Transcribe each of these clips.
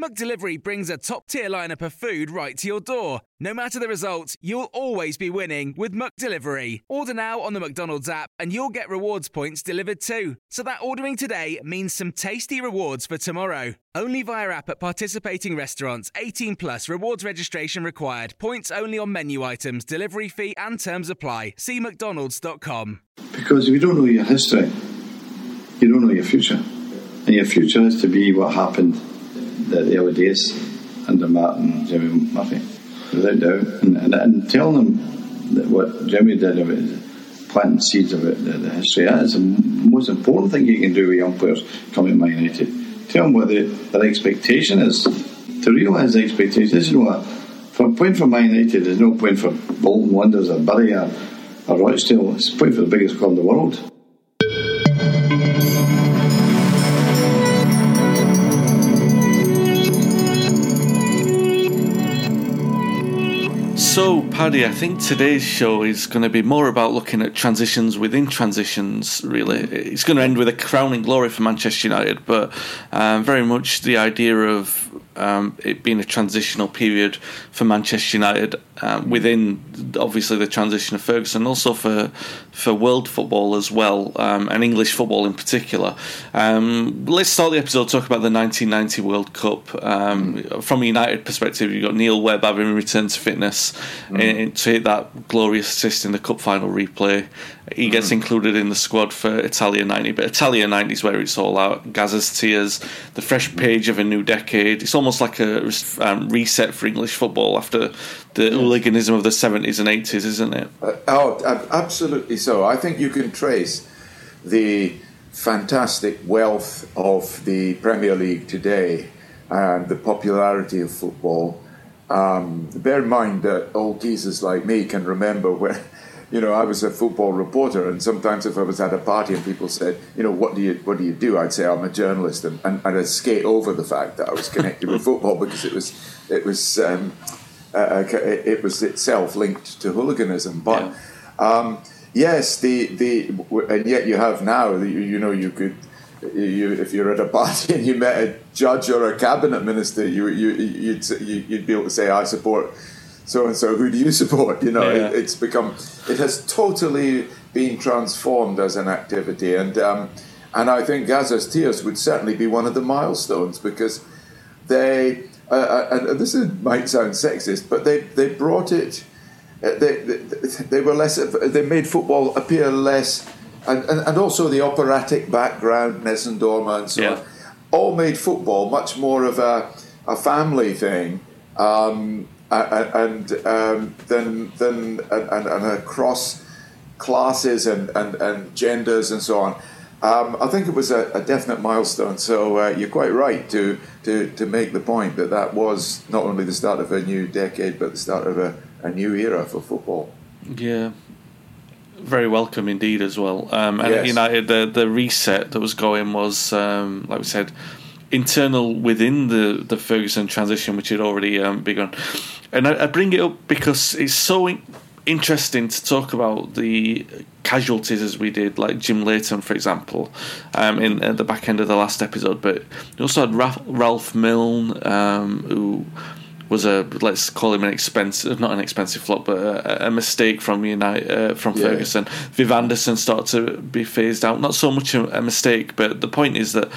McDelivery brings a top tier lineup of food right to your door. No matter the result, you'll always be winning with McDelivery. Order now on the McDonald's app and you'll get rewards points delivered too. So that ordering today means some tasty rewards for tomorrow. Only via app at participating restaurants. 18 plus rewards registration required. Points only on menu items, delivery fee and terms apply. See mcdonalds.com. Because if you don't know your history, you don't know your future. And your future is to be what happened the, the early days under Matt and Jimmy Murphy, without doubt. And, and, and telling them that what Jimmy did about planting seeds about the, the history, that is the most important thing you can do with young players coming to Man United. Tell them what the, their expectation is, to realise the expectation. This is what, from point for Man United, there's no point for Bolton Wanderers or Bury or, or Rochdale. It's point for the biggest club in the world. So, Paddy, I think today's show is going to be more about looking at transitions within transitions, really. It's going to end with a crowning glory for Manchester United, but um, very much the idea of um, it being a transitional period for Manchester United um, within, obviously, the transition of Ferguson, also for for world football as well, um, and English football in particular. Um, let's start the episode talking about the 1990 World Cup. Mm. From a United perspective, you've got Neil Webb having returned to fitness mm. to hit that glorious assist in the cup final replay. He gets mm. included in the squad for Italia 90, but Italia 90 is where it's all out. Gazza's tears, the fresh page of a new decade. It's almost like a um, reset for English football after the hooliganism of the 70s and 80s, isn't it? Uh, oh, absolutely so. I think you can trace the fantastic wealth of the Premier League today and the popularity of football. Um, bear in mind that old geezers like me can remember when you know, I was a football reporter, and sometimes if I was at a party and people said, you know, what do you what do you do? I'd say I'm a journalist, and, and, and I'd skate over the fact that I was connected with football because it was it was um, uh, it was itself linked to hooliganism. But yeah. um, yes, the the and yet you have now, you, you know, you could. You, if you're at a party and you met a judge or a cabinet minister, you, you, you'd, you'd be able to say, "I support so and so, who do you support? You know, yeah. it, it's become, it has totally been transformed as an activity. And, um, and I think Gazza's Tears would certainly be one of the milestones because they, uh, uh and this is, might sound sexist, but they, they brought it, uh, they, they, they were less, they made football appear less, and, and, and also the operatic background, Nessun Dorma and so yeah. on, all made football much more of a, a family thing. Um, and um, then then and, and, across classes and, and, and genders and so on. Um, I think it was a, a definite milestone. So uh, you're quite right to, to to make the point that that was not only the start of a new decade, but the start of a, a new era for football. Yeah, very welcome indeed as well. Um, and yes. United, the the reset that was going was, um, like we said, internal within the the Ferguson transition, which had already um, begun. And I, I, bring it up because it's so in- interesting to talk about the casualties as we did, like Jim Leighton, for example, um, in at the back end of the last episode. But you also had Ralph, Ralph Milne, um, who was a let's call him an expensive, not an expensive flop, but a, a mistake from United uh, from yeah. Ferguson. Viv Anderson started to be phased out. Not so much a, a mistake, but the point is that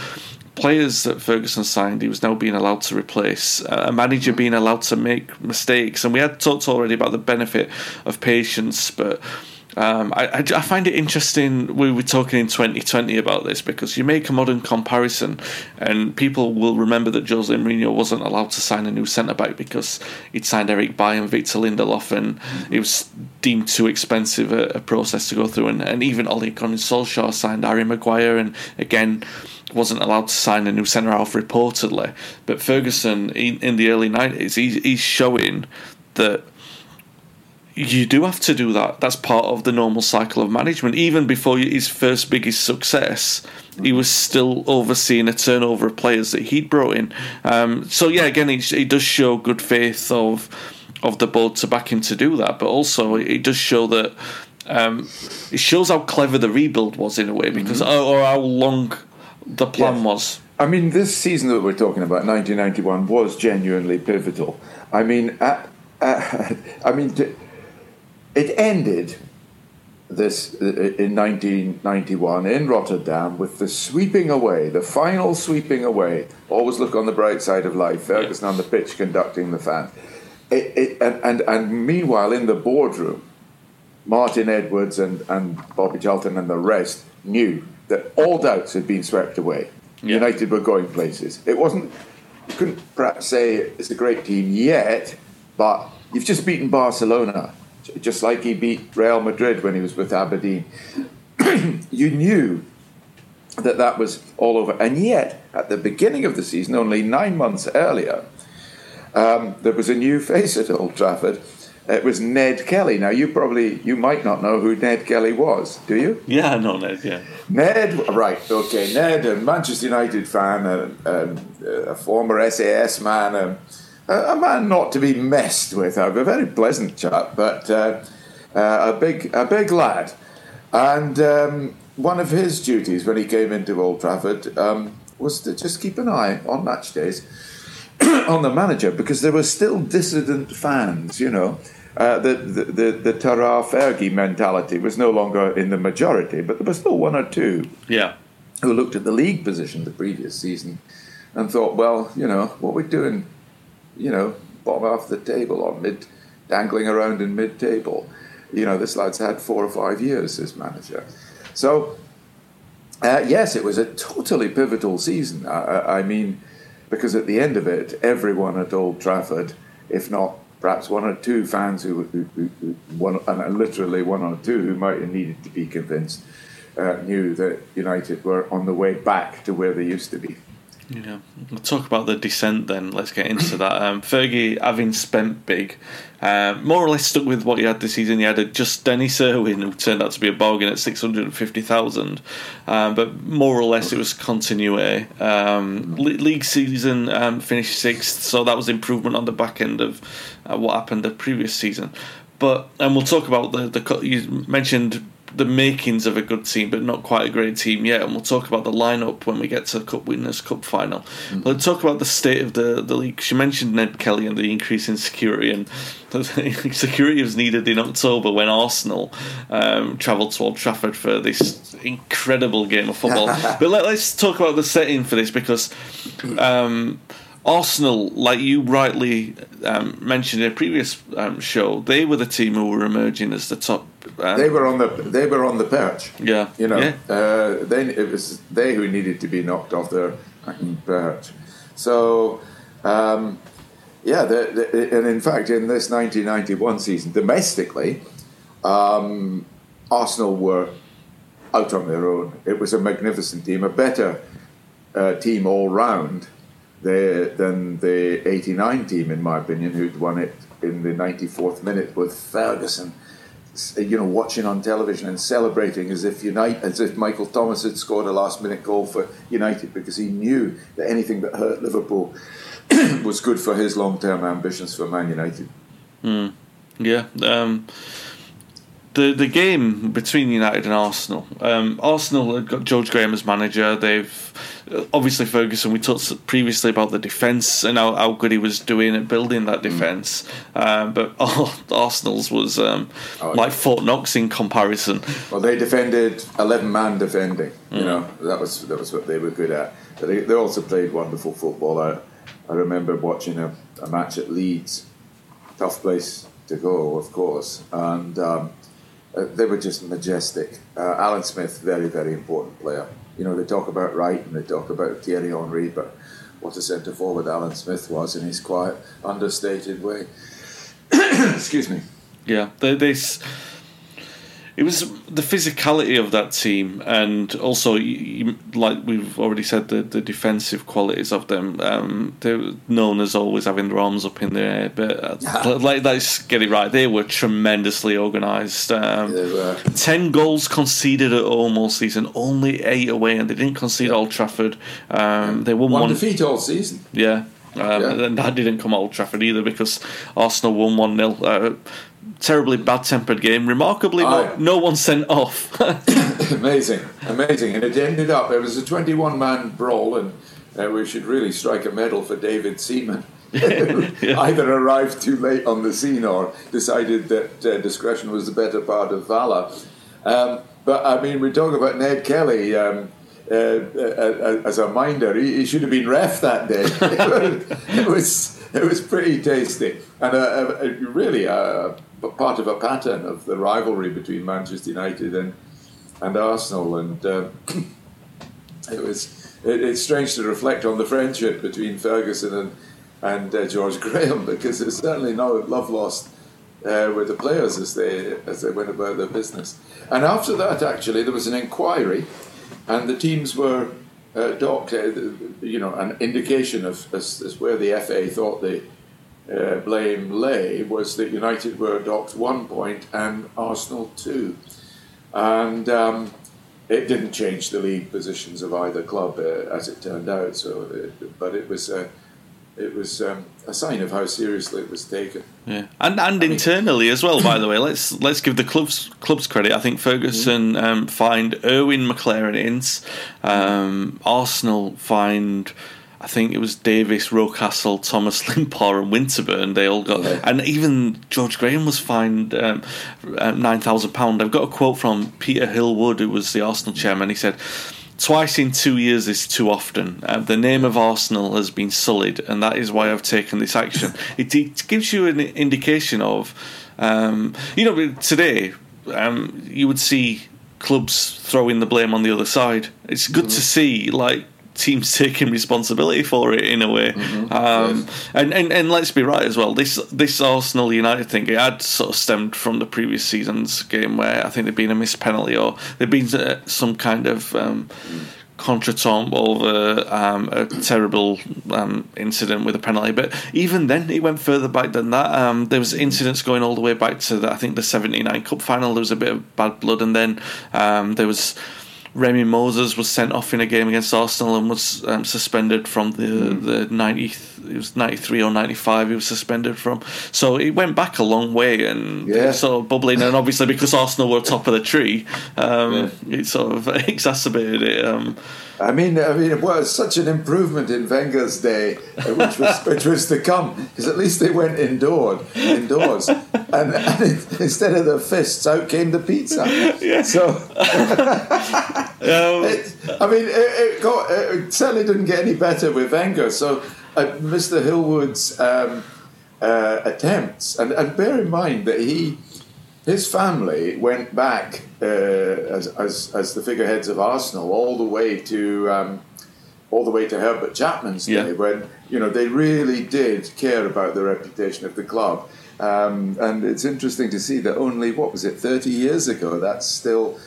players that Ferguson signed, he was now being allowed to replace. a manager being allowed to make mistakes. And we had talked already about the benefit of patience, but Um, I, I, find it interesting. We were talking in 2020 about this because you make a modern comparison, and people will remember that Jose Mourinho wasn't allowed to sign a new centre back because he'd signed Eric Bailly and Victor Lindelof, and it was deemed too expensive a, a process to go through. And, and even Ole Gunnar Solskjaer signed Harry Maguire, and again wasn't allowed to sign a new centre half reportedly. But Ferguson in, in the early 90s, he, he's showing that you do have to do that. That's part of the normal cycle of management. Even before his first biggest success, he was still overseeing a turnover of players that he'd brought in. Um, so yeah, again, he, does show good faith of of the board to back him to do that, but also it does show that um, it shows how clever the rebuild was in a way, because mm-hmm. or, how long the plan yes. was. I mean, this season that we're talking about, 1991, was genuinely pivotal. I mean, uh, uh, I mean. It ended this uh, in 1991 in Rotterdam with the sweeping away, the final sweeping away. Always look on the bright side of life. Ferguson on the pitch conducting the fans. It, it, and, and, and meanwhile, in the boardroom, Martin Edwards and, and Bobby Charlton and the rest knew that all doubts had been swept away. Yeah. United were going places. It wasn't, you couldn't perhaps say it's a great team yet, but you've just beaten Barcelona just like he beat Real Madrid when he was with Aberdeen. you knew that that was all over. And yet, at the beginning of the season, only nine months earlier, um, there was a new face at Old Trafford. It was Ned Kelly. Now, you probably, you might not know who Ned Kelly was, do you? Yeah, I know Ned, yeah. Ned, right, okay. Ned, a Manchester United fan, a, a, a former SAS man, a, a, man not to be messed with. A very pleasant chap, but uh, uh, a big a big lad. And um, one of his duties when he came into Old Trafford um, was to just keep an eye on match days on the manager because there were still dissident fans, you know. Uh, the, the, the, the Tara Fergie mentality was no longer in the majority, but there were still one or two yeah. who looked at the league position the previous season and thought, well, you know, what we're doing you know, bottom half of the table or mid, dangling around in mid table. You know, this lad's had four or five years as manager. So, uh, yes, it was a totally pivotal season. I, I, mean, because at the end of it, everyone at Old Trafford, if not perhaps one or two fans who, who, who, who one, and literally one or two who might have needed to be convinced, uh, knew that United were on the way back to where they used to be. Yeah, we'll talk about the descent then. Let's get into that. Um, Fergie, having spent big, uh, more or less stuck with what he had this season. He had a just Denis Irwin, who turned out to be a bargain at six hundred and fifty thousand. Um, but more or less, it was continuity. Um, league season um, finished sixth, so that was improvement on the back end of uh, what happened the previous season. But and we'll talk about the the you mentioned the makings of a good team, but not quite a great team yet. And we'll talk about the lineup when we get to the Cup Winners' Cup final. Mm-hmm. Let's talk about the state of the, the league. She mentioned Ned Kelly and the increase in security, and security was needed in October when Arsenal um, travelled to Old Trafford for this incredible game of football. but let, us talk about the setting for this because. Um, Arsenal, like you rightly um, mentioned in a previous um, show, they were the team who were emerging as the top. Um, they were on the they were on the perch. Yeah, you know, yeah. Uh, they it was they who needed to be knocked off their perch. So, um, yeah, the, the, and in fact, in this 1991 season, domestically, um, Arsenal were out on their own. It was a magnificent team, a better uh, team all round than the 89 team, in my opinion, who'd won it in the 94th minute with Ferguson. You know, watching on television and celebrating as if United, as if Michael Thomas had scored a last-minute goal for United because he knew that anything that hurt Liverpool was good for his long-term ambitions for Man United. Mm. Yeah. Um, the the game between United and Arsenal. Um, Arsenal have got George Graham as manager. They've uh, obviously Ferguson. We talked previously about the defence and how, how, good he was doing at building that defence. Mm. Um, but oh, Arsenal's was um, oh, like Fort Knox in comparison. Well, they defended eleven man defending. You mm. know that was that was what they were good at. But they, they also played wonderful football. I, I remember watching a, a match at Leeds. Tough place to go, of course, and. Uh, they were just majestic. Uh, Alan Smith, very, very important player. You know, they talk about Wright and they talk about Thierry Henry, but what a centre forward Alan Smith was in his quiet, understated way. Excuse me. Yeah, this it was the physicality of that team, and also you, like we've already said, the, the defensive qualities of them. Um, they're known as always having their arms up in the air, but uh, like let's get it right. They were tremendously organised. Um, Ten goals conceded at home all season, only eight away, and they didn't concede yeah. Old Trafford. Um, they won one, one defeat all season. Yeah. Um, yeah. And that didn't come at Old Trafford either because Arsenal won 1 0. Uh, terribly bad tempered game. Remarkably, no, no one sent off. amazing, amazing. And it ended up, it was a 21 man brawl, and uh, we should really strike a medal for David Seaman. yeah. Either arrived too late on the scene or decided that uh, discretion was the better part of valor. Um, but I mean, we talk about Ned Kelly. Um, as a minder, he, he, should have been ref that day. it was it was pretty tasty, and uh, uh really uh, part of a pattern of the rivalry between Manchester United and and Arsenal, and uh, it was it, it's strange to reflect on the friendship between Ferguson and and uh, George Graham because there's certainly no love lost uh, with the players as they as they went about their business. And after that, actually, there was an inquiry, and the teams were uh, docked. Uh, you know, an indication of as, as where the FA thought the uh, blame lay was that United were docked one point and Arsenal two. And um, it didn't change the league positions of either club, uh, as it turned out. So, it, but it was uh, it was um, a sign of how seriously it was taken. Yeah, and and I internally mean, as well. By the way, let's let's give the clubs clubs credit. I think Ferguson mm-hmm. um, find Irwin McClair Ince, um, Arsenal find I think it was Davis, Rocastle, Thomas Limpar, and Winterburn. They all got, yeah. and even George Graham was fined um, uh, nine thousand pound. I've got a quote from Peter Hill-Wood, who was the Arsenal chairman. He said. Twice in two years is too often. Uh, the name of Arsenal has been sullied, and that is why I've taken this action. it, it gives you an indication of, um, you know, today um, you would see clubs throwing the blame on the other side. It's good mm-hmm. to see, like teams taking responsibility for it in a way. Mm-hmm. Um, yes. and, and and let's be right as well. This this Arsenal United thing it had sort of stemmed from the previous season's game where I think there'd been a missed penalty or there'd been uh, some kind of. Um, contretemps over um, a terrible um, incident with a penalty. But even then, it went further back than that. Um, there was incidents going all the way back to the, I think the '79 Cup final. There was a bit of bad blood, and then um, there was Remi Moses was sent off in a game against Arsenal and was um, suspended from the mm. the ninety it was ninety three or ninety five. He was suspended from. So it went back a long way and yeah. sort of bubbling. And obviously because Arsenal were top of the tree, um, yeah. it sort of exacerbated it. Um, I mean, I mean, it was such an improvement in Wenger's day, uh, which was which was to come, because at least they went indoors, indoors, and, and it, instead of the fists, out came the pizza. Yeah. So, um, it, I mean, it, it, got, it, certainly didn't get any better with Wenger. So, uh, Mr. Hill-Wood's um, uh, attempts, and, and bear in mind that he his family went back uh, as, as, as, the figureheads of Arsenal all the way to um, all the way to Herbert Chapman's day, when you know they really did care about the reputation of the club. Um, and it's interesting to see that only what was it, thirty years ago, that's still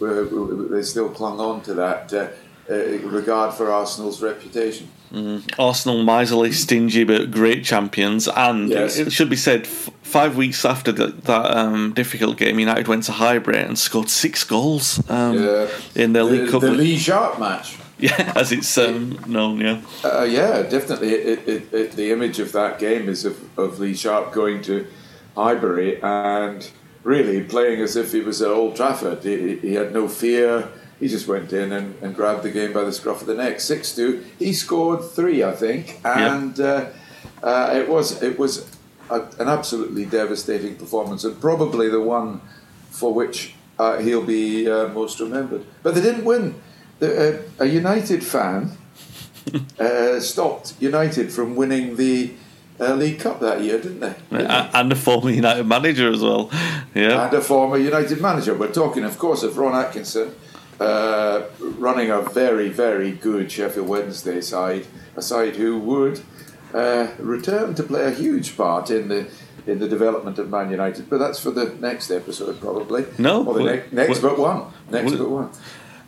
they still clung on to that uh, uh, regard for Arsenal's reputation. Mm. Arsenal miserly, stingy, but great champions. And yes. it should be said, f- five weeks after the, that um, difficult game, United went to Highbury and scored six goals um, yeah. in their League Cup. The Lee Sharpe match. Yeah, as it's um, known, yeah. Uh, yeah, definitely. It, it, it, the image of that game is of, of Lee Sharpe going to Highbury and really playing as if he was at Old Trafford. He, he had no fear he just went in and, and grabbed the game by the scruff of the neck. Six two. He scored three, I think, and uh, uh, it was it was a, an absolutely devastating performance, and probably the one for which uh, he'll be uh, most remembered. But they didn't win. The, uh, a United fan uh, stopped United from winning the uh, League Cup that year, didn't they? A- and a former United manager as well. Yeah. and a former United manager. We're talking, of course, of Ron Atkinson, uh, running a very, very good Sheffield Wednesday side, a side who would uh, return to play a huge part in the in the development of Man United. But that's for the next episode, probably. No, or the we- ne- next but one. Next but one.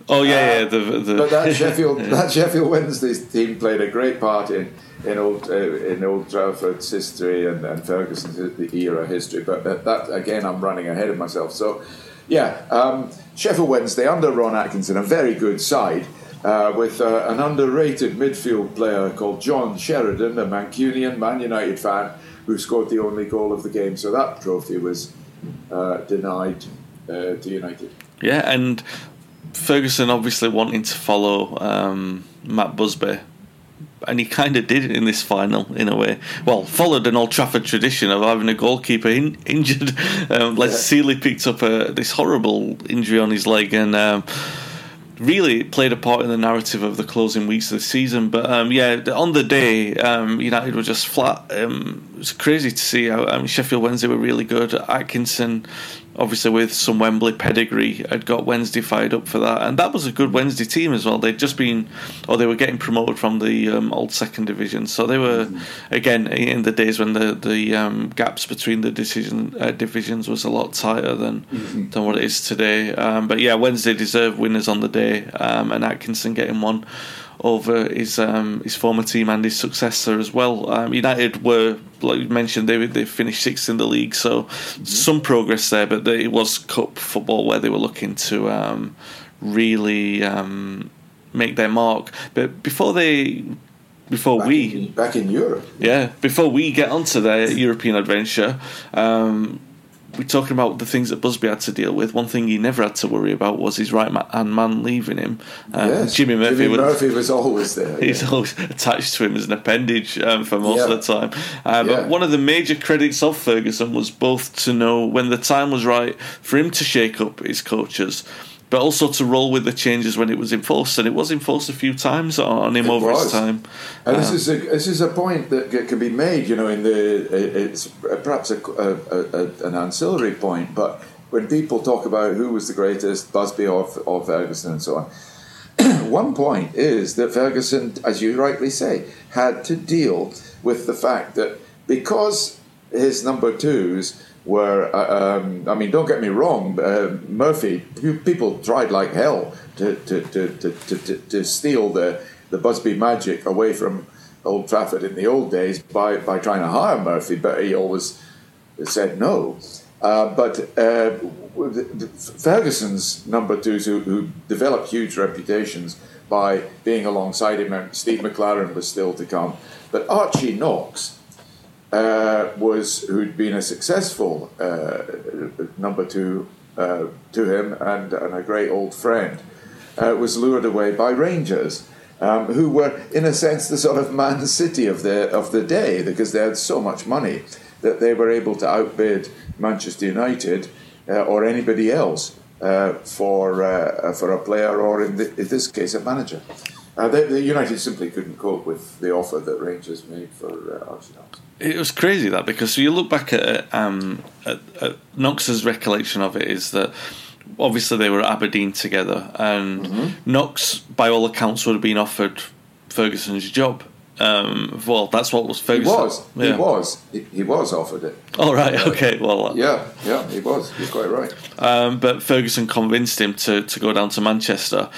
Oh yeah, yeah. Uh, The, the, But that Sheffield, that Sheffield Wednesday's team played a great part in in old uh, in Old Trafford's history and, and Ferguson's hi- era history. But that, that again, I'm running ahead of myself. So, yeah, um, Sheffield Wednesday under Ron Atkinson, a very good side. Uh, with uh, an underrated midfield player called John Sheridan, a Mancunian Man United fan, who scored the only goal of the game. So that trophy was uh, denied uh, to United. Yeah, and Ferguson obviously wanting to follow um, Matt Busby, and he kind of did it in this final in a way. Well, followed an Old Trafford tradition of having a goalkeeper in, injured. Um, Les Sealey picked up a, this horrible injury on his leg, and um, really played a part in the narrative of the closing weeks of the season. But um, yeah, on the day, um, United were just flat. Um, it was crazy to see how Sheffield Wednesday were really good. Atkinson, obviously with some Wembley pedigree, had got Wednesday fired up for that, and that was a good Wednesday team as well. They'd just been, or they were getting promoted from the um, old second division, so they were again in the days when the the um, gaps between the decision uh, divisions was a lot tighter than than what it is today. Um, but yeah, Wednesday deserved winners on the day, um, and Atkinson getting one over his um, his former team and his successor as well. Um, United were, like you mentioned, they they finished sixth in the league, so some progress there. But they, it was cup football where they were looking to um, really um, make their mark. But before they, before Back we, in, back in Europe. yeah, before we get onto their European adventure, um, we're talking about the things that Busby had to deal with. One thing he never had to worry about was his right hand man leaving him. Um, Yes. Jimmy Murphy Jimmy was. Murphy was always there. He's always attached to him as an appendage um, for most Yeah. of the time. Uh, Yeah. But one of the major credits of Ferguson was both to know when the time was right for him to shake up his coaches, but also to roll with the changes when it was enforced. And it was enforced a few times on him It over his time. And this Um, is a this is a point that can be made, you know, in the it's perhaps a, a, a, an ancillary point, but when people talk about who was the greatest, Busby or, or Ferguson and so on, one point is that Ferguson, as you rightly say, had to deal with the fact that because his number twos were, uh, um, I mean, don't get me wrong, uh, Murphy, people tried like hell to, to, to, to, to, steal the, the Busby magic away from Old Trafford in the old days by, by trying to hire Murphy, but he always said no. Uh, but uh, Ferguson's number twos, who, who developed huge reputations by being alongside him, Steve McClaren was still to come. But Archie Knox uh, was who'd been a successful uh, number two uh, to him and, and a great old friend, uh, was lured away by Rangers. Um, who were, in a sense, the sort of Man City of the of the day because they had so much money that they were able to outbid Manchester United uh, or anybody else uh, for for a player or in, in this case a manager. Uh, the, the United simply couldn't cope with the offer that Rangers made for uh, Archie Knox. It was crazy that because you look back at, um, at, at Knox's recollection of it is that obviously they were at Aberdeen together, and Mm-hmm. Knox, by all accounts, would have been offered Ferguson's job. Um, well, that's what was He Ferguson. was, he Yeah. was, he, he was offered it. All right. Okay. Well. uh, Yeah, yeah, he was. You're quite right. Um, but Ferguson convinced him to, to go down to Manchester,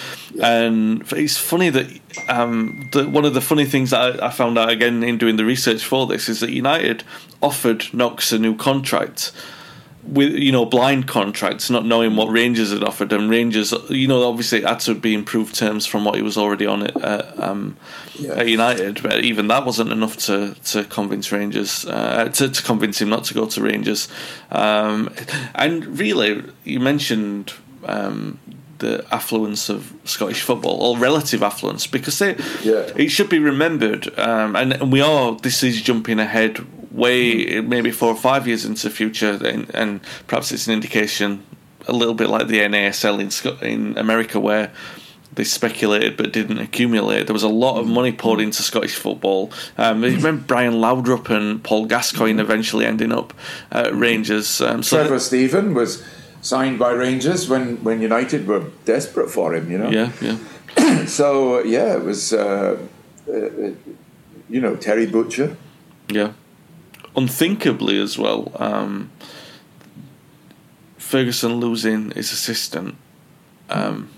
and it's funny that um, the, one of the funny things that I, I found out again in doing the research for this is that United offered Knox a new contract with you know blind contracts, not knowing what Rangers had offered, and Rangers you know obviously it had to be improved terms from what he was already on at, uh, um, Yeah. at United, but even that wasn't enough to to convince Rangers uh, to to convince him not to go to Rangers. Um, and really, you mentioned. Um, the affluence of Scottish football, or relative affluence, because they, Yeah. it should be remembered, um, and, and we are. This is jumping ahead way, maybe four or five years into the future, and, and perhaps it's an indication, a little bit like the NASL in Sc- in America, where they speculated but didn't accumulate. There was a lot of money poured into Scottish football. Um, you remember Brian Laudrup and Paul Gascoigne eventually ending up at Rangers. Um, so Trevor Steven was signed by Rangers when, when United were desperate for him, you know? Yeah, yeah. so, yeah, it was, uh, uh, you know, Terry Butcher. Yeah. Unthinkably as well, um, Ferguson losing his assistant um,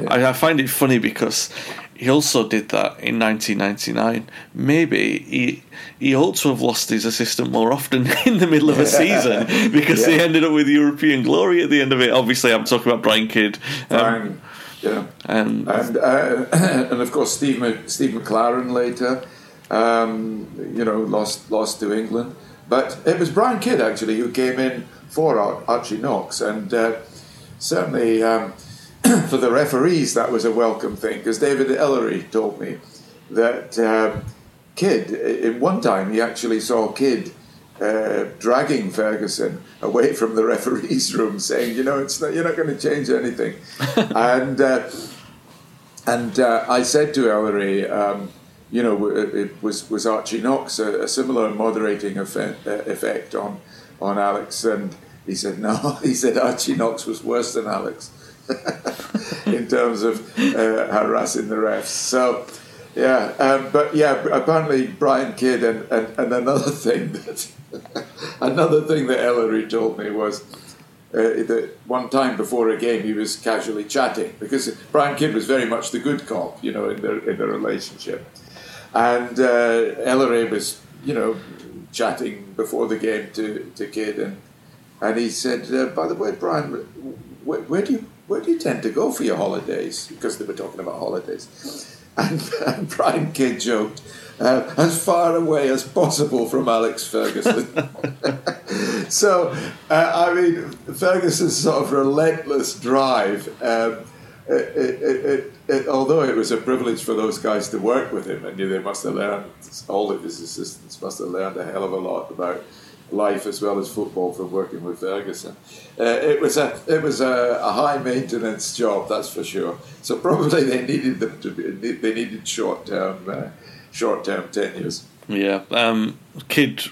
yeah. I, I, find it funny because he also did that in 1999. Maybe he he ought to have lost his assistant more often in the middle of a season because yeah. he ended up with European glory at the end of it. Obviously, I'm talking about Brian Kidd. Um, Brian, yeah, and and, uh, and of course Steve Steve McClaren later. Um, you know, lost lost to England, but it was Brian Kidd actually who came in for Archie Knox, and uh, certainly. Um, for the referees, that was a welcome thing because David Elleray told me that um, Kidd, in one time, he actually saw Kidd uh, dragging Ferguson away from the referees' room, saying, "You know, it's not, you're not going to change anything." and uh, and uh, I said to Elleray, um, you know, it was was Archie Knox a, a similar moderating effect, effect on on Alex, and he said no. He said Archie Knox was worse than Alex. in terms of uh, harassing the refs. So, yeah, um, but yeah, apparently Brian Kidd and, and, and another thing that another thing that Elleray told me was uh, that one time before a game he was casually chatting because Brian Kidd was very much the good cop, you know, in their in their relationship, and uh, Elleray was, you know, chatting before the game to to Kidd and. And he said, uh, "By the way, Brian, where, where do you where do you tend to go for your holidays? Because they were talking about holidays. And, and Brian Kidd joked, uh, as far away as possible from Alex Ferguson. so, uh, I mean, Ferguson's sort of relentless drive, um, it, it, it, although it was a privilege for those guys to work with him, and they must have learned, all of his assistants must have learned a hell of a lot about life as well as football from working with Ferguson. Uh, it was a it was a, a, high maintenance job, that's for sure. So probably they needed them to be they needed short term uh, short term tenures. Yeah, um, Kidd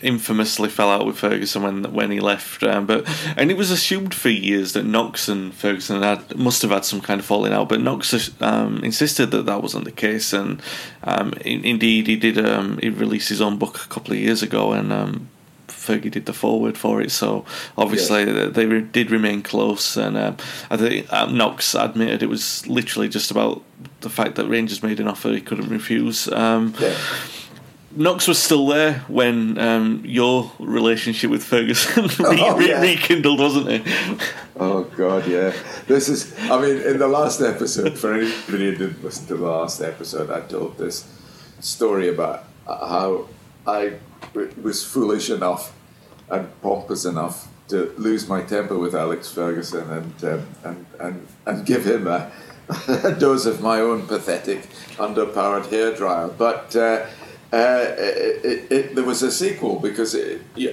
infamously fell out with Ferguson when when he left, um, but and it was assumed for years that Knox and Ferguson had must have had some kind of falling out, but Knox um, insisted that that wasn't the case, and um, in, indeed he did. Um, he released his own book a couple of years ago, and um, Fergie did the forward for it. So obviously yeah. they re- did remain close, and um, I think um, Knox admitted it was literally just about the fact that Rangers made an offer he couldn't refuse. Um, yeah. Knox was still there when um, your relationship with Ferguson re- oh, yeah. rekindled, wasn't it? Oh God, yeah. This is. I mean, in the last episode, for anybody who didn't listen to the last episode, I told this story about how I was foolish enough and pompous enough to lose my temper with Alex Ferguson and um, and, and and give him a, a, dose of my own pathetic, underpowered hairdryer. But uh, uh, it, it, it, there was a sequel because,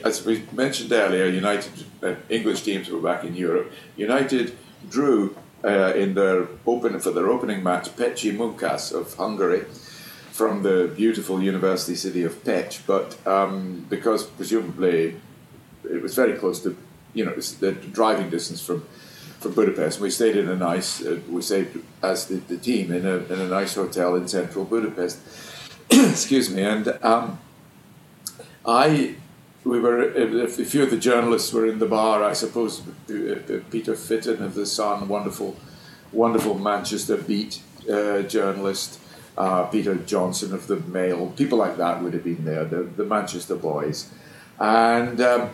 as we mentioned earlier, United uh, English teams were back in Europe. United drew uh, in their open for their opening match Pécsi Munkas of Hungary from the beautiful university city of Pécs, but um, because presumably it was very close to, you know, the driving distance from from Budapest. We stayed in a nice, uh, we stayed as the, the team in a, in a nice hotel in central Budapest. Excuse me, and um, I, we were, a few of the journalists were in the bar. I suppose uh, Peter Fitton of the Sun, wonderful, wonderful Manchester beat uh, journalist uh, Peter Johnson of the Mail, people like that would have been there, the, the Manchester boys. And um,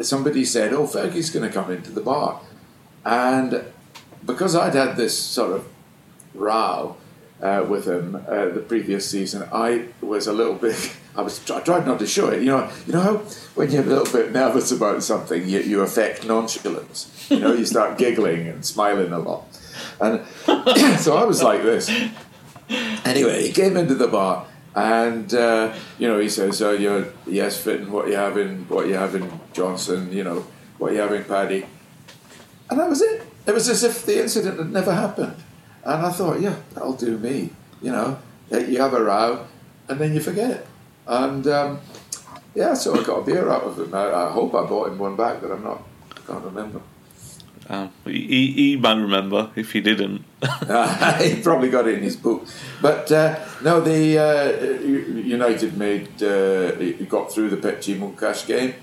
somebody said, Oh, Fergie's going to come into the bar. And because I'd had this sort of row uh, with him uh, the previous season, I was a little bit. I was I tried not to show it. You know, you know how when you're a little bit nervous about something, you, you affect nonchalance. You know, you start giggling and smiling a lot. And so I was like this anyway, he came into the bar and uh, you know he says, "Oh, you're yes, Fitton what you have in what you have in Johnson, you know what you have in Paddy," and that was it. It was as if the incident had never happened. And I thought, yeah, that'll do me. You know, you have a row, and then you forget it. And um, yeah, so I got a beer out of him. I, I hope I bought him one back, but I'm not. I can't remember. Um, he, he might remember if he didn't. he probably got it in his book. But uh, no, the uh, United made uh, got through the Pécsi Munkas game,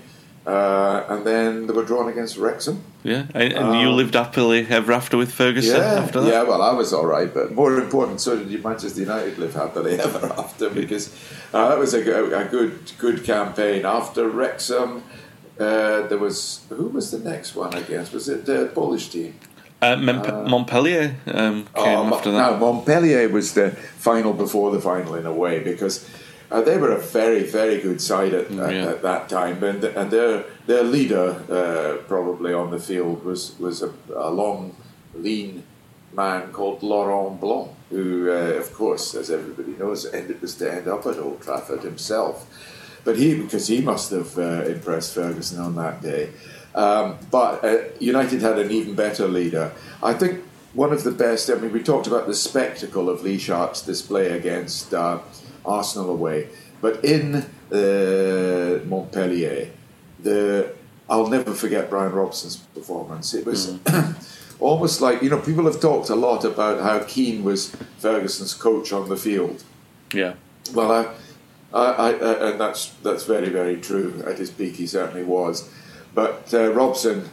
uh, and then they were drawn against Wrexham. Yeah, and, and you lived happily ever after with Ferguson. Yeah, after that. yeah. Well, I was all right, but more important, so did Manchester United live happily ever after because uh, that was a, a good good campaign. After Wrexham, uh, there was who was the next one I guess? Was it the Polish team? Uh, Montpellier um, came oh, after that. No, Montpellier was the final before the final in a way because uh, they were a very very good side at, Mm, yeah. at, at that time, and and their their leader uh, probably on the field was was a, a long, lean man called Laurent Blanc, who uh, of course, as everybody knows, ended was to end up at Old Trafford himself. But he, because he must have uh, impressed Ferguson on that day. Um, but uh, United had an even better leader. I think one of the best. I mean, we talked about the spectacle of Lee Sharpe's display against uh, Arsenal away, but in uh, Montpellier, the I'll never forget Brian Robson's performance. It was. Almost like you know, people have talked a lot about how Keane was Ferguson's coach on the field. Yeah. Well, I, I, I, I- and that's that's very very true. At his peak, he certainly was. But uh, Robson,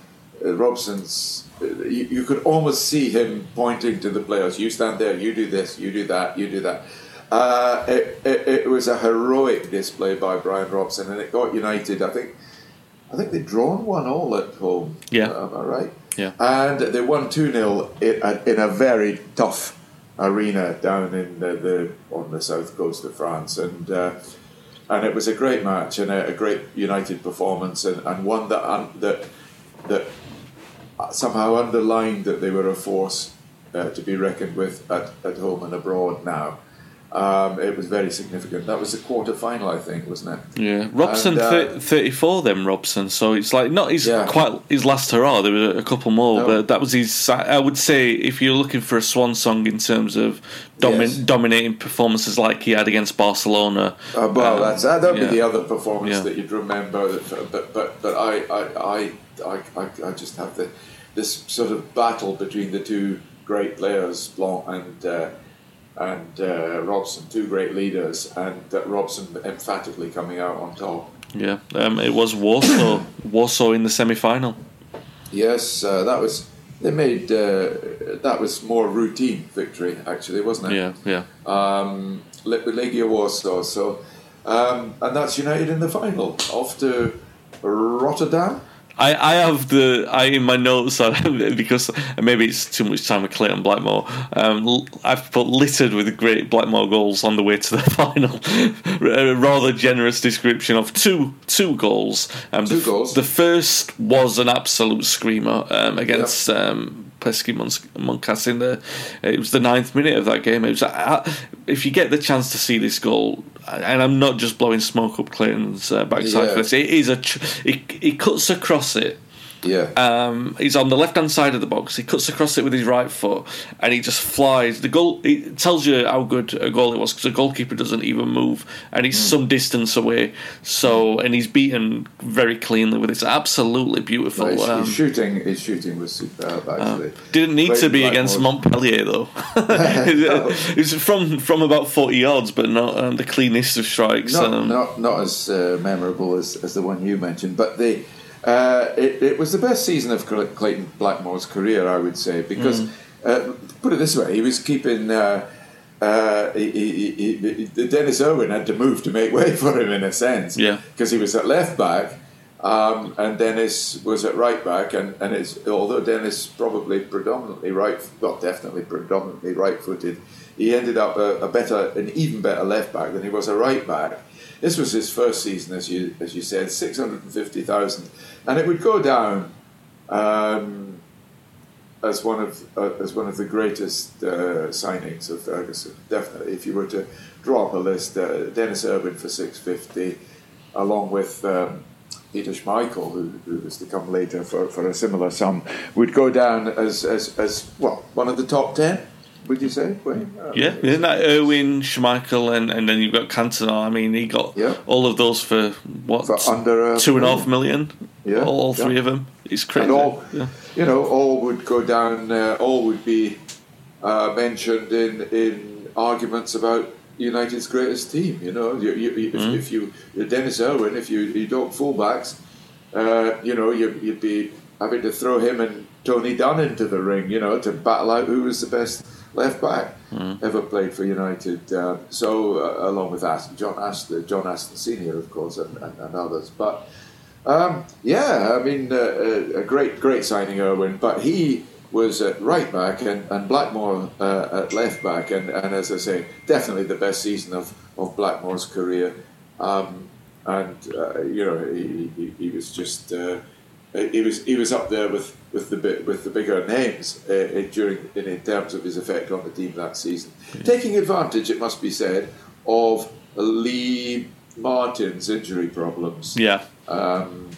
uh, Robson's, uh, you, you could almost see him pointing to the players. You stand there. You do this. You do that. You do that. Uh, it, it, it was a heroic display by Brian Robson, and it got United. I think, I think they'd drawn one all at home. Yeah. am I right? Yeah. And they won 2 0 in a very tough arena down in the, the on the south coast of France. And uh, and it was a great match and a, a great United performance and, and one that un, that that somehow underlined that they were a force uh, to be reckoned with at, at home and abroad now. Um, it was very significant. That was the quarter final, I think, wasn't it? Yeah, Robson And, uh, thir- thirty four. Then Robson, so it's like not his Yeah. quite his last hurrah. There were a couple more, No. but that was his. I would say if you're looking for a swan song in terms of domi- Yes. dominating performances like he had against Barcelona. Uh, well, um, that's that would yeah. be the other performance Yeah. that you'd remember. That, but but but I I, I I I I just have the this sort of battle between the two great players, Blanc and uh, and uh, Robson, two great leaders, and that Robson emphatically coming out on top. Yeah, um, it was Warsaw. Warsaw in the semi final. Yes, uh, that was they made uh, that was more routine victory actually, wasn't it? Yeah, yeah. um, Le- Legia Warsaw. So, um, and that's United in the final. Off to Rotterdam. I, I have the I in my notes because maybe it's too much time with Clayton Blackmore. Um, I've put littered with great Blackmore goals on the way to the final. a rather generous description of two two goals. Um, Two the, goals. The first was an absolute screamer um, against. Um, Pécsi Munkas in the it was the ninth minute of that game. It was uh, if you get the chance to see this goal, and I'm not just blowing smoke up Clayton's uh, backside Yeah. for this. It is a tr- he, he cuts across it. Yeah. Um, he's on the left hand side of the box. He cuts across it with his right foot, and he just flies. The goal it tells you how good a goal it was because the goalkeeper doesn't even move, and he's some distance away. So, and he's beaten very cleanly with it. It's absolutely beautiful. his, Um, his shooting, his shooting was superb. Actually, didn't need to be against Blackmore's- Montpellier though. it was from from about forty yards, but not um, the cleanest of strikes. Not, um, not, not as uh, memorable as, as the one you mentioned, but the uh, it, it was the best season of Clayton Blackmore's career, I would say, because Mm. uh, put it this way, he was keeping. Uh, uh, he, he, he, he, Denis Irwin had to move to make way for him in a sense, Yeah. because he was at left back. Um, and Denis was at right back, and, and it's, although Denis probably predominantly right, well, definitely predominantly right-footed, he ended up a, a better, an even better left back than he was a right back. This was his first season, as you as you said, six hundred and fifty thousand, and it would go down um, as one of uh, as one of the greatest uh, signings of Ferguson. Definitely, if you were to draw up a list, uh, Denis Irwin for six fifty, along with. Um, Peter Schmeichel, who, who was to come later for, for a similar sum, would go down as, as, as well one of the top ten. Would you say? Wayne? Uh, Yeah, isn't that Irwin, Schmeichel, and, and then you've got Cantona. I mean, he got Yeah. all of those for what For under two and a half million. Yeah, all, all three yeah. of them. It's crazy. all Yeah. you know, all would go down. Uh, all would be uh, mentioned in in arguments about United's greatest team. You know, you, you, if, if you Denis Irwin, if you you don't fullbacks, uh, you know, you, you'd be having to throw him and Tony Dunne into the ring. You know, to battle out who was the best left back Mm-hmm. ever played for United. Um, so uh, along with Aston, John Aston, John Aston Senior, of course, and, and, and others, but. Um, yeah, I mean, uh, a, a great, great signing, Irwin. But he was at right back and, and Blackmore uh, at left back, and, and as I say, definitely the best season of, of Blackmore's career. Um, and uh, you know, he, he, he was just uh, he was he was up there with, with the with the bigger names uh, in- during in, in terms of his effect on the team that season, taking advantage, it must be said, of Lee Martin's injury problems. Yeah. Um,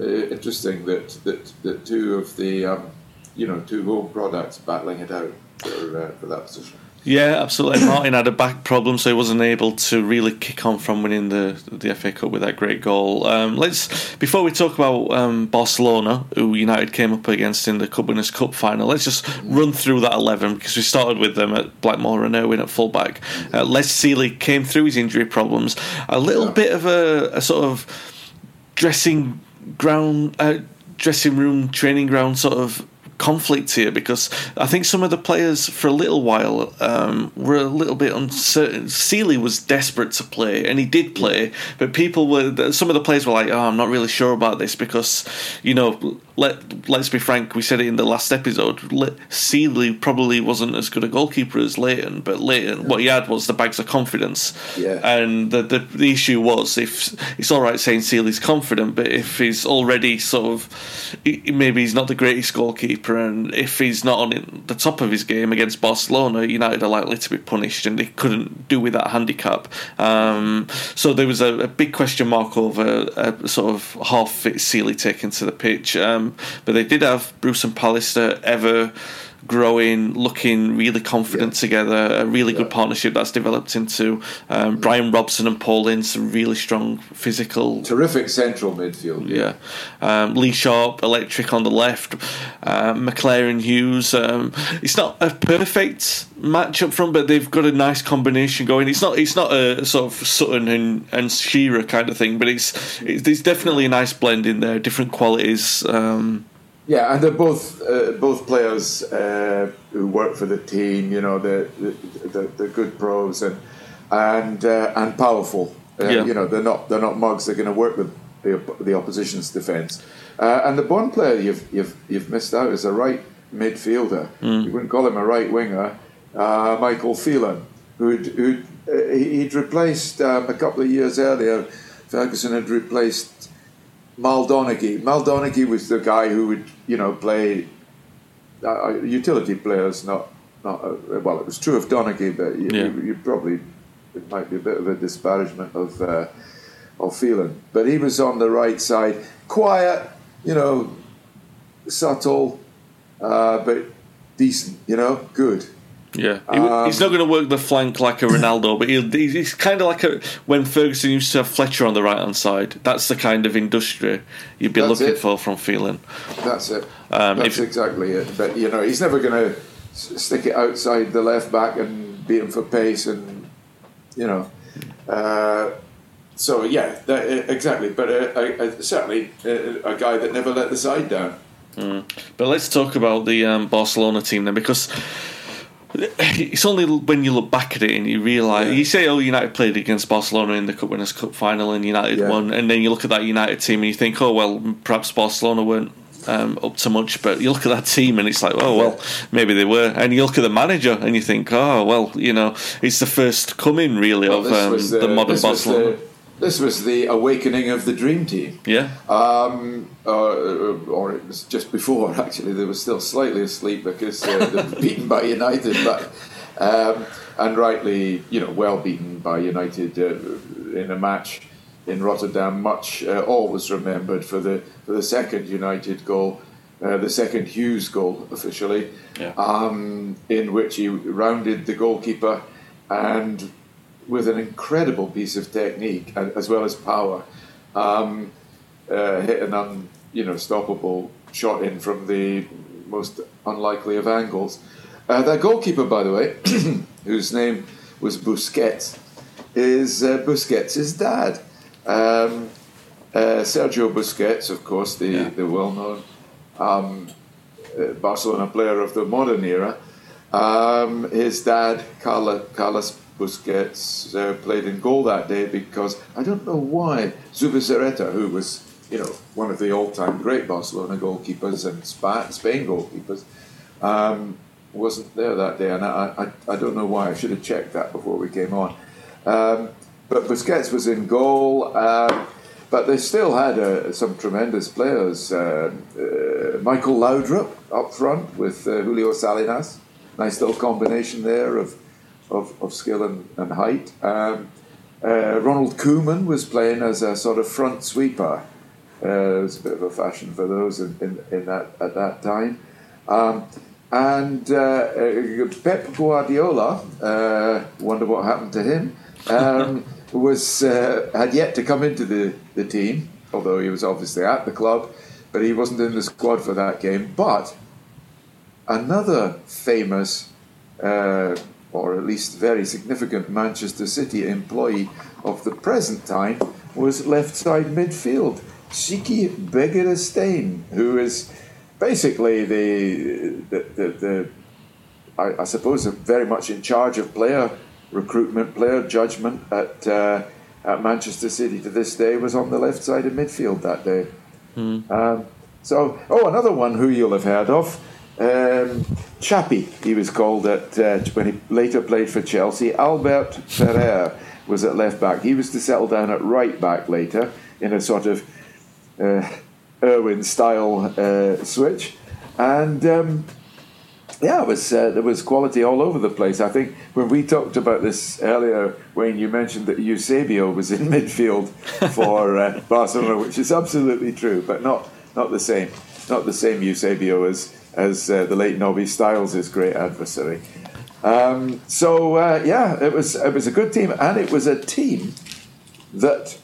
uh, interesting that, that that two of the um, you know two home products battling it out for uh, for that position. Yeah, absolutely. Martin had a back problem, so he wasn't able to really kick on from winning the the FA Cup with that great goal. Um, let's before we talk about um, Barcelona, who United came up against in the Cup Winners' Cup final. Let's just run through that eleven because we started with them at Blackmore and Irwin at fullback. Uh, Les Sealey came through his injury problems. A little bit of a, a sort of dressing ground, uh, dressing room, training ground sort of conflict here because I think some of the players for a little while um, were a little bit uncertain. Sealey was desperate to play, and he did play, but people were some of the players were like, "Oh, I'm not really sure about this because you know." Let Let's be frank. We said it in the last episode. Le- Sealey probably wasn't as good a goalkeeper as Leighton, but Leighton, what he had was the bags of confidence. Yeah. And the, the the issue was if it's all right saying Sealey's confident, but if he's already sort of maybe he's not the greatest goalkeeper, and if he's not on the top of his game against Barcelona, United are likely to be punished, and they couldn't do with that handicap. Um, so there was a, a big question mark over a sort of half fit Sealey taken to the pitch, um, but they did have Bruce and Pallister ever growing, looking really confident together. A really good partnership that's developed into um, Brian Robson and Paul Ince, really strong physical. Terrific central midfield. Yeah, um, Lee Sharpe, electric on the left. Um, McClair Hughes. Um, it's not a perfect match up front, but they've got a nice combination going. It's not. It's not a sort of Sutton and, and Shearer kind of thing, but it's, it's there's definitely a nice blend in there. Different qualities. Um, Yeah, and they're both uh, both players uh, who work for the team. You know, they're, they're, they're good pros and and uh, and powerful. Uh, Yeah. You know, they're not they're not mugs. They're going to work with the, the opposition's defence. Uh, and the one player you've you've you've missed out is a right midfielder. You wouldn't call him a right winger. Uh, Michael Phelan, who'd, who'd uh, he- he'd replaced um, a couple of years earlier. Ferguson had replaced Mal Donaghy. Mal Donaghy was the guy who would, you know, play uh, utility players. Not, not uh, well. It was true of Donaghy, but you, Yeah. you, you probably it might be a bit of a disparagement of uh, of Phelan. But he was on the right side, quiet, you know, subtle, uh, but decent. You know, good. Yeah, he, he's not going to work the flank like a Ronaldo, but he'll, he's, he's kind of like a when Ferguson used to have Fletcher on the right hand side. That's the kind of industry you'd be looking it. for from Phelan. That's it. Um, That's if- exactly it. But you know, he's never going to stick it outside the left back and beat him for pace, and you know. Uh, so yeah, that, uh, exactly. But uh, certainly uh, a guy that never let the side down. But let's talk about the um, Barcelona team then, because it's only when you look back at it and you realise Yeah. you say, "Oh, United played against Barcelona in the Cup Winners' Cup final and United Yeah. won," and then you look at that United team and you think, "Oh, well, perhaps Barcelona weren't." Um, up to much, but you look at that team and it's like, oh well, maybe they were. And you look at the manager and you think, oh well, you know, it's the first coming really of um, was the, modern Barcelona. the- this was the awakening of the dream team. yeah, Um, uh, or it was just before, actually. They were still slightly asleep because uh, they were beaten by United, but um, and rightly, you know, well beaten by United uh, in a match in Rotterdam. Much uh, always remembered for the for the second United goal. uh, the second Hughes goal officially, Yeah. um, in which he rounded the goalkeeper and with an incredible piece of technique as well as power, um, uh, hit an un, you know stoppable shot in from the most unlikely of angles. Uh, that goalkeeper, by the way, whose name was Busquets, is uh, Busquets' dad. Um, uh, Sergio Busquets, of course, the, Yeah. the well-known um, uh, Barcelona player of the modern era. Um, his dad, Carla, Carlos Busquets, uh, played in goal that day because I don't know why Zubizarreta, who was you know one of the all-time great Barcelona goalkeepers and Spain goalkeepers, um, wasn't there that day, and I, I, I don't know why. I should have checked that before we came on. Um, but Busquets was in goal. Um, but they still had uh, some tremendous players. Uh, uh, Michael Laudrup up front with uh, Julio Salinas. Nice little combination there of, of, of skill and, and height. Um, uh, Ronald Koeman was playing as a sort of front sweeper. Uh, it was a bit of a fashion for those in, in, in that at that time. Um, and uh, uh, Pep Guardiola, uh, wonder what happened to him, um, was uh, had yet to come into the, the team, although he was obviously at the club, but he wasn't in the squad for that game. But another famous, uh, or at least very significant Manchester City employee of the present time was left side midfield, Txiki Begiristain, who is basically the, the, the, the I, I suppose, very much in charge of player recruitment, player judgment at, uh, at Manchester City to this day, was on the left side of midfield that day. Um, so, oh, another one who you'll have heard of, um, Chapi, he was called at uh, when he later played for Chelsea. Albert Ferrer was at left back. He was to settle down at right back later in a sort of uh, Irwin style uh, switch, and um, yeah, was uh, there was quality all over the place. I think when we talked about this earlier, Wayne, you mentioned that Eusebio was in midfield for uh, Barcelona, which is absolutely true, but not not the same, not the same Eusebio as as uh, the late Nobby Stiles, great adversary. Um, so uh, yeah, it was it was a good team, and it was a team that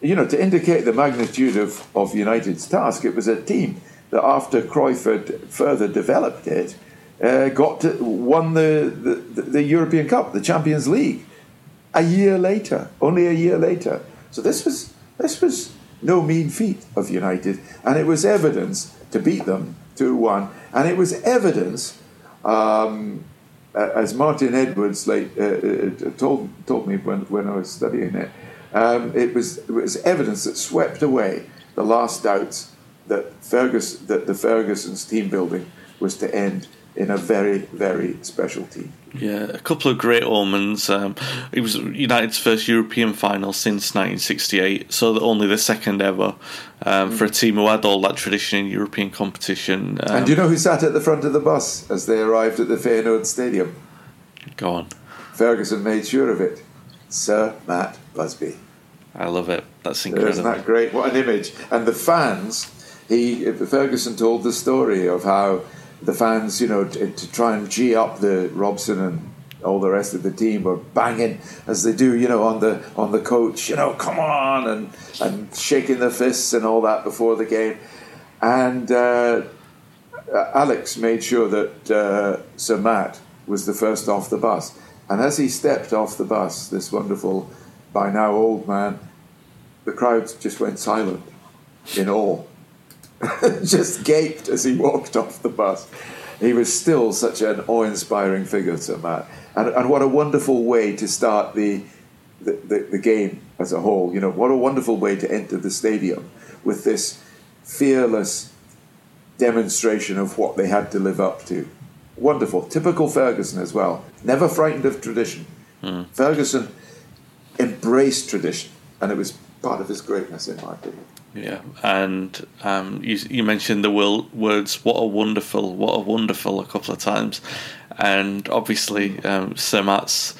you know, to indicate the magnitude of, of United's task, it was a team that after Cruyff had further developed it, uh, got to, won the, the, the European Cup, the Champions League, a year later, only a year later. So this was this was no mean feat of United, and it was evidence to beat them two one, and it was evidence. Um, as Martin Edwards late, uh, uh, told told me when, when I was studying it, um, it was it was evidence that swept away the last doubts that Fergus that the Ferguson's team building was to end in a very very special team. Yeah, a couple of great omens. Um, it was United's first European final since 1968, so only the second ever um, for a team who had all that tradition in European competition. Um, and do you know who sat at the front of the bus as they arrived at the Feyenoord Stadium? go on, Ferguson made sure of it. Sir Matt Busby. I love it. That's incredible. Isn't that great? What an image! And the fans. He Ferguson told the story of how the fans, you know, to, to try and gee up the Robson and all the rest of the team were banging as they do, you know, on the on the coach, you know, come on, and and shaking their fists and all that before the game. And uh, Alex made sure that uh, Sir Matt was the first off the bus. And as he stepped off the bus, this wonderful, by now old man, the crowd just went silent in awe. just gaped as he walked off the bus. He was still such an awe inspiring figure, to Matt. And, and what a wonderful way to start the, the, the, the game as a whole. You know, what a wonderful way to enter the stadium with this fearless demonstration of what they had to live up to. Wonderful. Typical Ferguson as well. Never frightened of tradition. Hmm. Ferguson embraced tradition, and it was part of his greatness, in my opinion. Yeah, and um, you, you mentioned the will, words "what a wonderful, what a wonderful" a couple of times, and obviously um, Sir Matt's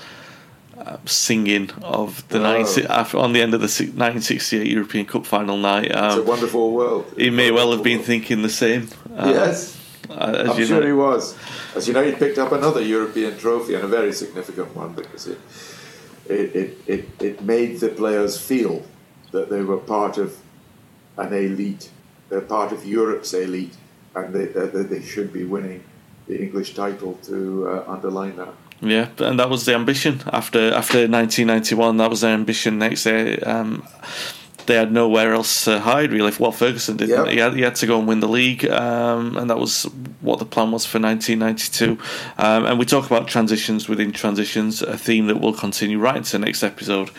uh, singing of the 19, on the end of the 1968 European Cup final night. Um, it's a wonderful world. He may well have been thinking the same. Uh, yes. Uh, I'm sure know. he was. As you know, he picked up another European trophy and a very significant one because it it, it, it, it made the players feel that they were part of an elite. They're part of Europe's elite, and they, that they should be winning the English title to uh, underline that. Yeah, and that was the ambition after after 1991. That was their ambition next year. Um, they had nowhere else to hide really. What Ferguson did, yep. he, had, he had to go and win the league, um, and that was what the plan was for 1992. Um, and we talk about transitions within transitions, a theme that will continue right into the next episode.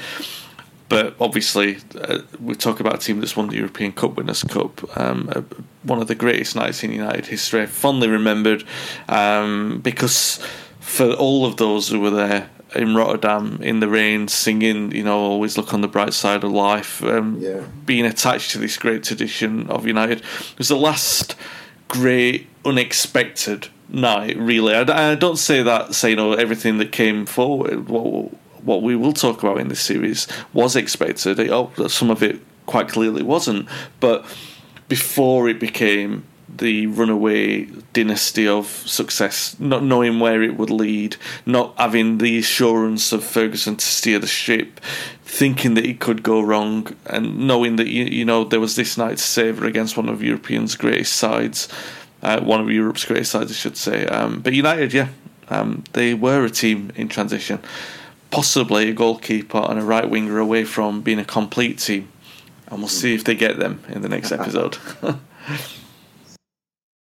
But obviously, uh, we talk about a team that's won the European Cup Winners' Cup, um, uh, one of the greatest nights in United history, fondly remembered um, because for all of those who were there in Rotterdam in the rain, singing, you know, always look on the bright side of life, um, yeah. being attached to this great tradition of United. It was the last great, unexpected night, really. I, I don't say that, say, you know, everything that came forward, what, what we will talk about in this series was expected. It, oh, some of it quite clearly wasn't. But before it became the runaway dynasty of success, not knowing where it would lead, not having the assurance of Ferguson to steer the ship, thinking that it could go wrong, and knowing that you, you know there was this night's to savour against one of Europeans' greatest sides, uh, one of Europe's greatest sides, I should say. Um, but United, yeah, um, they were a team in transition, possibly a goalkeeper and a right winger away from being a complete team, and we'll see if they get them in the next episode.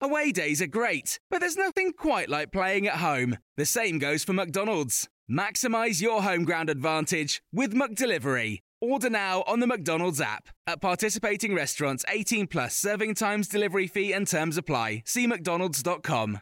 Away days are great, but there's nothing quite like playing at home. The same goes for McDonald's. Maximize your home ground advantage with McDelivery. Order now on the McDonald's app. At participating restaurants, 18 plus serving times, delivery fee, and terms apply. See McDonald's.com.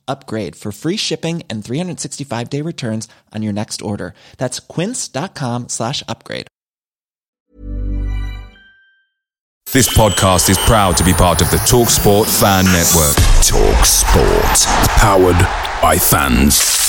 upgrade for free shipping and 365 day returns on your next order. That's quince.com slash upgrade. This podcast is proud to be part of the TalkSport Fan Network. TalkSport. Powered by fans.